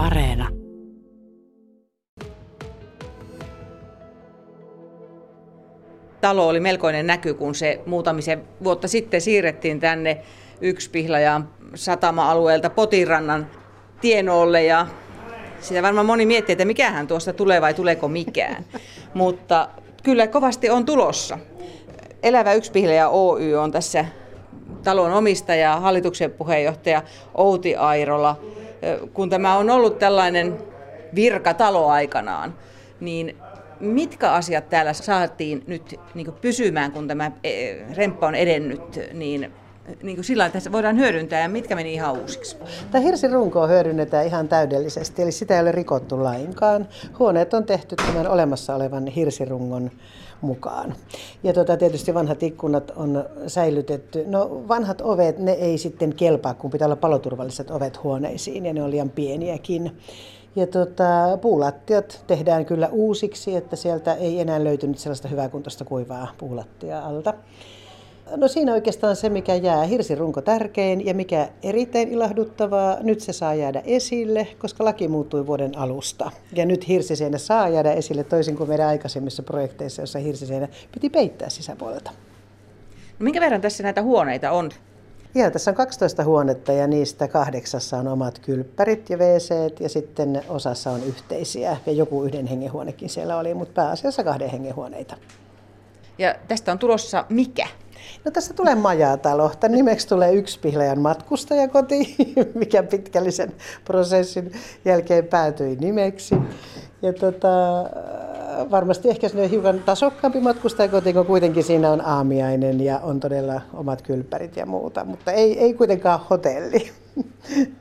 Areena. Talo oli melkoinen näky, kun se muutamisen vuotta sitten siirrettiin tänne Yksipihlajan satama-alueelta Potirannan tienoolle ja sitä varmaan moni miettii, että mikähän tuosta tulee vai tuleeko mikään. Mutta kyllä kovasti on tulossa. Elävä Yksipihlaja Oy on tässä talon omistaja, hallituksen puheenjohtaja Outi Airola. Kun tämä on ollut tällainen virkatalo aikanaan, niin mitkä asiat täällä saatiin nyt niin pysymään, kun tämä e, remppa on edennyt, niin niin kuin sillä että voidaan hyödyntää ja mitkä meni ihan uusiksi? Tämä hirsirunkoa hyödynnetään ihan täydellisesti, eli sitä ei ole rikottu lainkaan. Huoneet on tehty tämän olemassa olevan hirsirungon mukaan. Ja tuota, tietysti vanhat ikkunat on säilytetty. No vanhat ovet, ne ei sitten kelpaa, kun pitää olla paloturvalliset ovet huoneisiin ja ne on liian pieniäkin. Ja tota, puulattiat tehdään kyllä uusiksi, että sieltä ei enää löytynyt sellaista hyväkuntoista kuivaa puulattia alta. No siinä oikeastaan se, mikä jää hirsirunko tärkein ja mikä erittäin ilahduttavaa, nyt se saa jäädä esille, koska laki muuttui vuoden alusta. Ja nyt hirsiseinä saa jäädä esille toisin kuin meidän aikaisemmissa projekteissa, jossa hirsiseinä piti peittää sisäpuolelta. No minkä verran tässä näitä huoneita on? Ja tässä on 12 huonetta ja niistä kahdeksassa on omat kylppärit ja wc ja sitten osassa on yhteisiä ja joku yhden hengen huonekin siellä oli, mutta pääasiassa kahden hengen huoneita. Ja tästä on tulossa mikä? No tässä tulee majatalo. Tämän nimeksi tulee Yksipihlajan matkustajakoti, mikä pitkällisen prosessin jälkeen päätyi nimeksi. Ja tota, varmasti ehkä sinne hiukan tasokkaampi matkustajakoti, kun kuitenkin siinä on aamiainen ja on todella omat kylppärit ja muuta, mutta ei, ei kuitenkaan hotelli.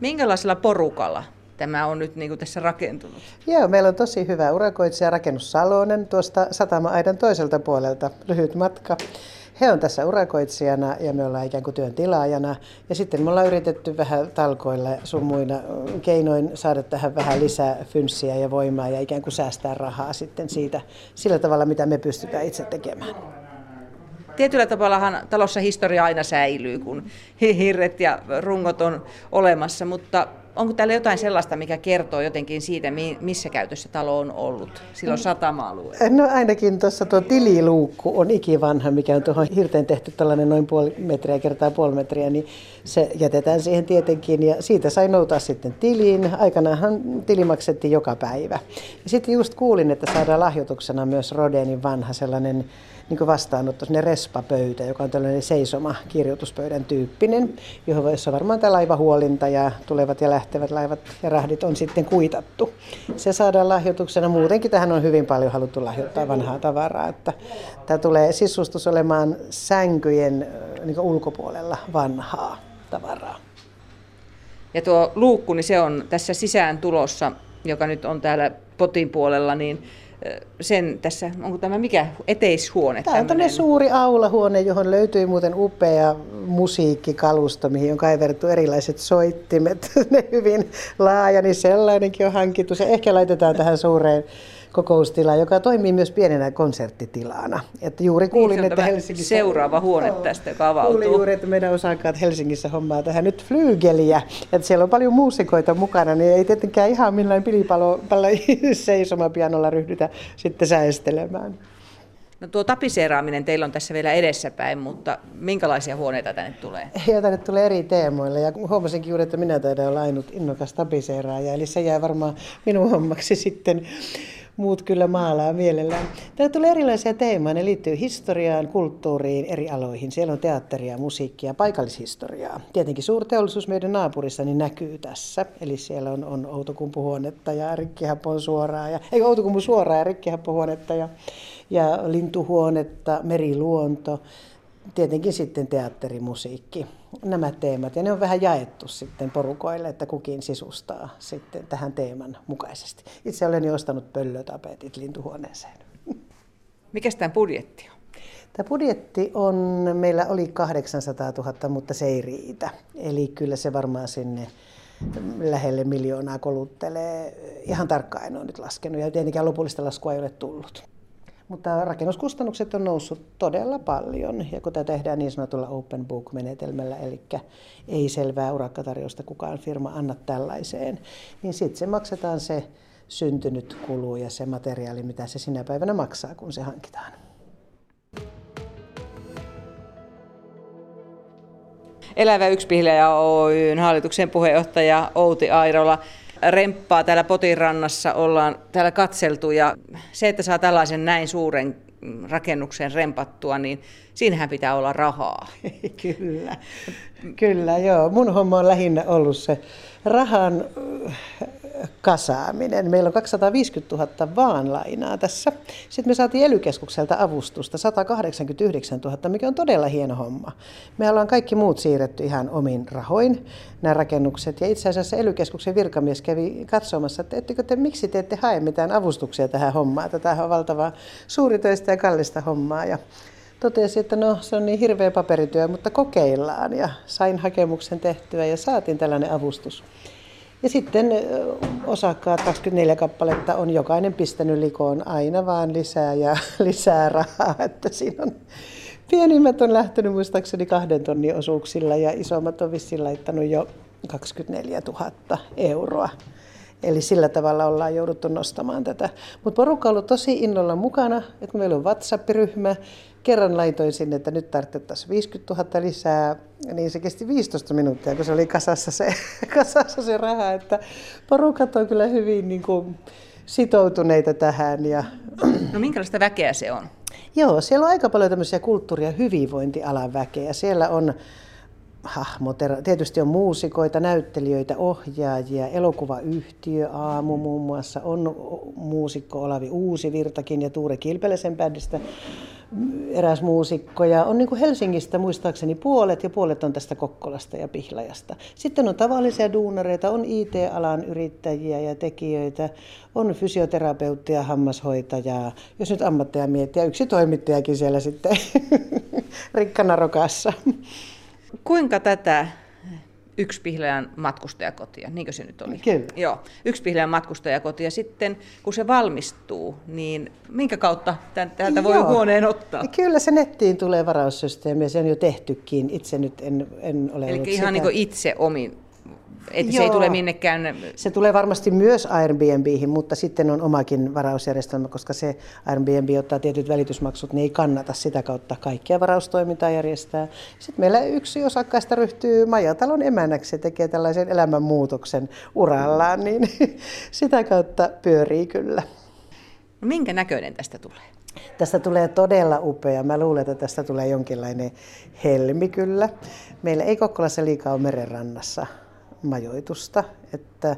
Minkälaisella porukalla tämä on nyt niin kuin tässä rakentunut? Joo, meillä on tosi hyvä urakoitsija Rakennus Salonen tuosta satama-aidan toiselta puolelta, lyhyt matka. He on tässä urakoitsijana ja me ollaan ikään kuin työn tilaajana. Ja sitten me ollaan yritetty vähän talkoilla sun muina keinoin saada tähän vähän lisää fynssiä ja voimaa ja ikään kuin säästää rahaa sitten siitä sillä tavalla, mitä me pystytään itse tekemään. Tietyllä tavallahan talossa historia aina säilyy, kun hirret ja rungot on olemassa, mutta onko täällä jotain sellaista, mikä kertoo jotenkin siitä, missä käytössä talo on ollut silloin satama-alueella? No ainakin tuossa tuo tililuukku on ikivanha, mikä on tuohon hirteen tehty tällainen noin puoli metriä kertaa puoli metriä, niin se jätetään siihen tietenkin ja siitä sai noutaa sitten tiliin. Aikanaanhan tili maksettiin joka päivä. Ja sitten just kuulin, että saadaan lahjoituksena myös Rodenin vanha sellainen niin vastaanotto sinne respapöytä, joka on tällainen seisoma kirjoituspöydän tyyppinen, johon jossa varmaan tämä laivahuolinta ja tulevat ja lähtevät laivat ja rahdit on sitten kuitattu. Se saadaan lahjoituksena. Muutenkin tähän on hyvin paljon haluttu lahjoittaa vanhaa tavaraa. Että tämä tulee sisustus olemaan sänkyjen niin ulkopuolella vanhaa tavaraa. Ja tuo luukku, niin se on tässä sisään tulossa, joka nyt on täällä potin puolella, niin sen tässä, onko tämä mikä eteishuone? Tämä on tämmöinen suuri aulahuone, johon löytyy muuten upea musiikkikalusto, mihin on kaivertu erilaiset soittimet. ne hyvin laaja, niin sellainenkin on hankittu. Se ehkä laitetaan tähän suureen kokoustila, joka toimii myös pienenä konserttitilana. Että juuri niin, kuulin, niin, että Helsingissä... Seuraava huone tästä, joka avautuu. Kuulin juuri, että meidän osakkaat Helsingissä hommaa tähän nyt flyygeliä. Että siellä on paljon muusikoita mukana, niin ei tietenkään ihan millään pilipalo seisomapianolla ryhdytä sitten säästelemään. No tuo tapiseeraaminen teillä on tässä vielä edessäpäin, mutta minkälaisia huoneita tänne tulee? Ja tänne tulee eri teemoilla ja huomasinkin juuri, että minä taidan olla ainut innokas tapiseeraaja, eli se jää varmaan minun hommaksi sitten muut kyllä maalaa mielellään. Täällä tulee erilaisia teemoja, ne liittyy historiaan, kulttuuriin, eri aloihin. Siellä on teatteria, musiikkia, paikallishistoriaa. Tietenkin suurteollisuus meidän naapurissa niin näkyy tässä. Eli siellä on, on Outokumpuhuonetta ja Rikkihapon suoraa, ja, ei Outokumpu suoraa ja Rikkihappohuonetta ja, ja lintuhuonetta, meriluonto tietenkin sitten teatterimusiikki, nämä teemat. Ja ne on vähän jaettu sitten porukoille, että kukin sisustaa sitten tähän teeman mukaisesti. Itse olen jo ostanut pöllötapetit lintuhuoneeseen. Mikä tämä budjetti on? Tämä budjetti on, meillä oli 800 000, mutta se ei riitä. Eli kyllä se varmaan sinne lähelle miljoonaa koluttelee. Ihan tarkkaan en ole nyt laskenut ja tietenkään lopullista laskua ei ole tullut. Mutta rakennuskustannukset on noussut todella paljon ja kun tämä tehdään niin sanotulla open book-menetelmällä, eli ei selvää urakkatarjousta kukaan firma anna tällaiseen, niin sitten se maksetaan se syntynyt kulu ja se materiaali, mitä se sinä päivänä maksaa, kun se hankitaan. Elävä Yksipihleä Oyn hallituksen puheenjohtaja Outi Airola remppaa täällä Potirannassa, ollaan täällä katseltu ja se, että saa tällaisen näin suuren rakennuksen rempattua, niin siinähän pitää olla rahaa. Kyllä, kyllä joo. Mun homma on lähinnä ollut se rahan kasaaminen. Meillä on 250 000 vaan lainaa tässä. Sitten me saatiin ely avustusta 189 000, mikä on todella hieno homma. Me ollaan kaikki muut siirretty ihan omin rahoin, nämä rakennukset. Ja itse asiassa ely virkamies kävi katsomassa, että ettekö te, miksi te ette hae mitään avustuksia tähän hommaan. Tätä on valtavaa suuritöistä ja kallista hommaa. Ja totesi, että no se on niin hirveä paperityö, mutta kokeillaan. Ja sain hakemuksen tehtyä ja saatiin tällainen avustus. Ja sitten osakkaat 24 kappaletta on jokainen pistänyt likoon aina vaan lisää ja lisää rahaa. Että siinä on pienimmät on lähtenyt muistaakseni kahden tonnin osuuksilla ja isommat on vissiin laittanut jo 24 000 euroa. Eli sillä tavalla ollaan jouduttu nostamaan tätä. Mutta porukka on ollut tosi innolla mukana, että meillä on WhatsApp-ryhmä. Kerran laitoin sinne, että nyt tarvittaisiin 50 000 lisää, niin se kesti 15 minuuttia, kun se oli kasassa se, kasassa se raha. Että porukat on kyllä hyvin niin kuin, sitoutuneita tähän. Ja... No minkälaista väkeä se on? Joo, siellä on aika paljon tämmöisiä kulttuuri- ja hyvinvointialan väkeä. Siellä on hahmotera. Tietysti on muusikoita, näyttelijöitä, ohjaajia, elokuvayhtiö Aamu muun muassa, on muusikko Olavi Uusivirtakin ja Tuure Kilpelesen bändistä eräs muusikko. Ja on niin Helsingistä muistaakseni puolet ja puolet on tästä Kokkolasta ja Pihlajasta. Sitten on tavallisia duunareita, on IT-alan yrittäjiä ja tekijöitä, on fysioterapeuttia, hammashoitajaa, jos nyt ammatteja miettiä. Yksi toimittajakin siellä sitten rikkana rokassa. Kuinka tätä yksi Pihlajan matkustajakotia, niinkö se nyt oli? Kyllä. Joo, yksi Pihlajan matkustajakotia. Sitten kun se valmistuu, niin minkä kautta täältä voi Joo. huoneen ottaa? Kyllä se nettiin tulee varaussysteemi ja se on jo tehtykin. Itse nyt en, en ole Eli ihan sitä. niin itse omin että se ei tule minnekään... Se tulee varmasti myös Airbnbihin, mutta sitten on omakin varausjärjestelmä, koska se Airbnb ottaa tietyt välitysmaksut, niin ei kannata sitä kautta kaikkia varaustoimintaa järjestää. Sitten meillä yksi osakkaista ryhtyy majatalon emänäksi ja tekee tällaisen elämänmuutoksen urallaan, niin sitä kautta pyörii kyllä. No minkä näköinen tästä tulee? Tästä tulee todella upea. Mä luulen, että tästä tulee jonkinlainen helmi kyllä. Meillä ei Kokkolassa liikaa ole merenrannassa majoitusta. Että,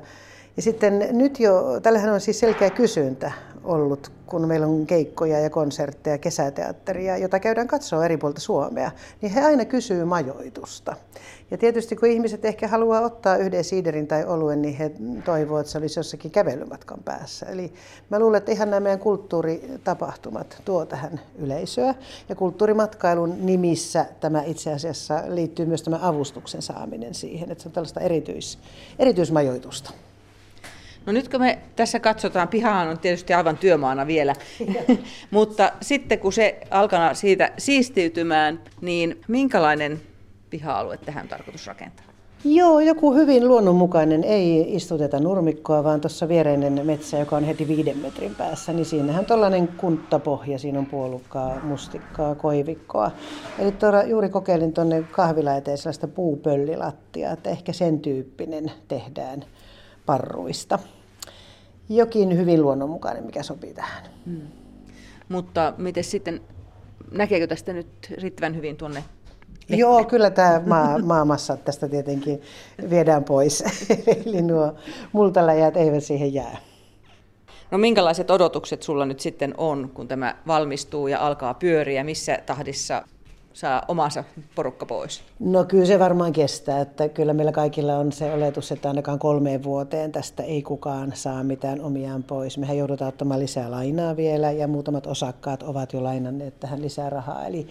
ja sitten nyt jo, tällähän on siis selkeä kysyntä ollut, kun meillä on keikkoja ja konsertteja, kesäteatteria, jota käydään katsoa eri puolta Suomea, niin he aina kysyy majoitusta. Ja tietysti kun ihmiset ehkä haluaa ottaa yhden siiderin tai oluen, niin he toivovat, että se olisi jossakin kävelymatkan päässä. Eli mä luulen, että ihan nämä meidän kulttuuritapahtumat tuo tähän yleisöä. Ja kulttuurimatkailun nimissä tämä itse asiassa liittyy myös tämä avustuksen saaminen siihen, että se on tällaista erityis, erityismajoitusta. No nyt kun me tässä katsotaan, pihahan on tietysti aivan työmaana vielä, mutta sitten kun se alkaa siitä siistiytymään, niin minkälainen piha-alue tähän on tarkoitus rakentaa? Joo, joku hyvin luonnonmukainen. Ei istuteta nurmikkoa, vaan tuossa viereinen metsä, joka on heti viiden metrin päässä, niin siinähän tuollainen kunttapohja. Siinä on puolukkaa, mustikkaa, koivikkoa. Eli tuolla, juuri kokeilin tuonne kahvila eteen sellaista puupöllilattia, että ehkä sen tyyppinen tehdään parruista. Jokin hyvin luonnonmukainen, mikä sopii tähän. Hmm. Mutta miten sitten, näkeekö tästä nyt riittävän hyvin tuonne Lehti. Joo, kyllä tämä maa, maamassa tästä tietenkin viedään pois. Eli nuo multaläjät eivät siihen jää. No minkälaiset odotukset sulla nyt sitten on, kun tämä valmistuu ja alkaa pyöriä? Missä tahdissa saa omansa porukka pois? No kyllä se varmaan kestää, että kyllä meillä kaikilla on se oletus, että ainakaan kolmeen vuoteen tästä ei kukaan saa mitään omiaan pois. Mehän joudutaan ottamaan lisää lainaa vielä ja muutamat osakkaat ovat jo lainanneet tähän lisää rahaa. Eli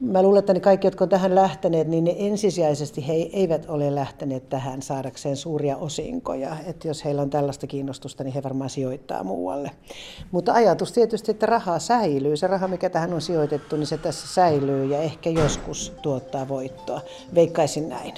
Mä luulen, että ne kaikki, jotka on tähän lähteneet, niin ne ensisijaisesti he eivät ole lähteneet tähän saadakseen suuria osinkoja. Että jos heillä on tällaista kiinnostusta, niin he varmaan sijoittaa muualle. Mutta ajatus tietysti, että raha säilyy. Se raha, mikä tähän on sijoitettu, niin se tässä säilyy ja ehkä joskus tuottaa voittoa. Veikkaisin näin.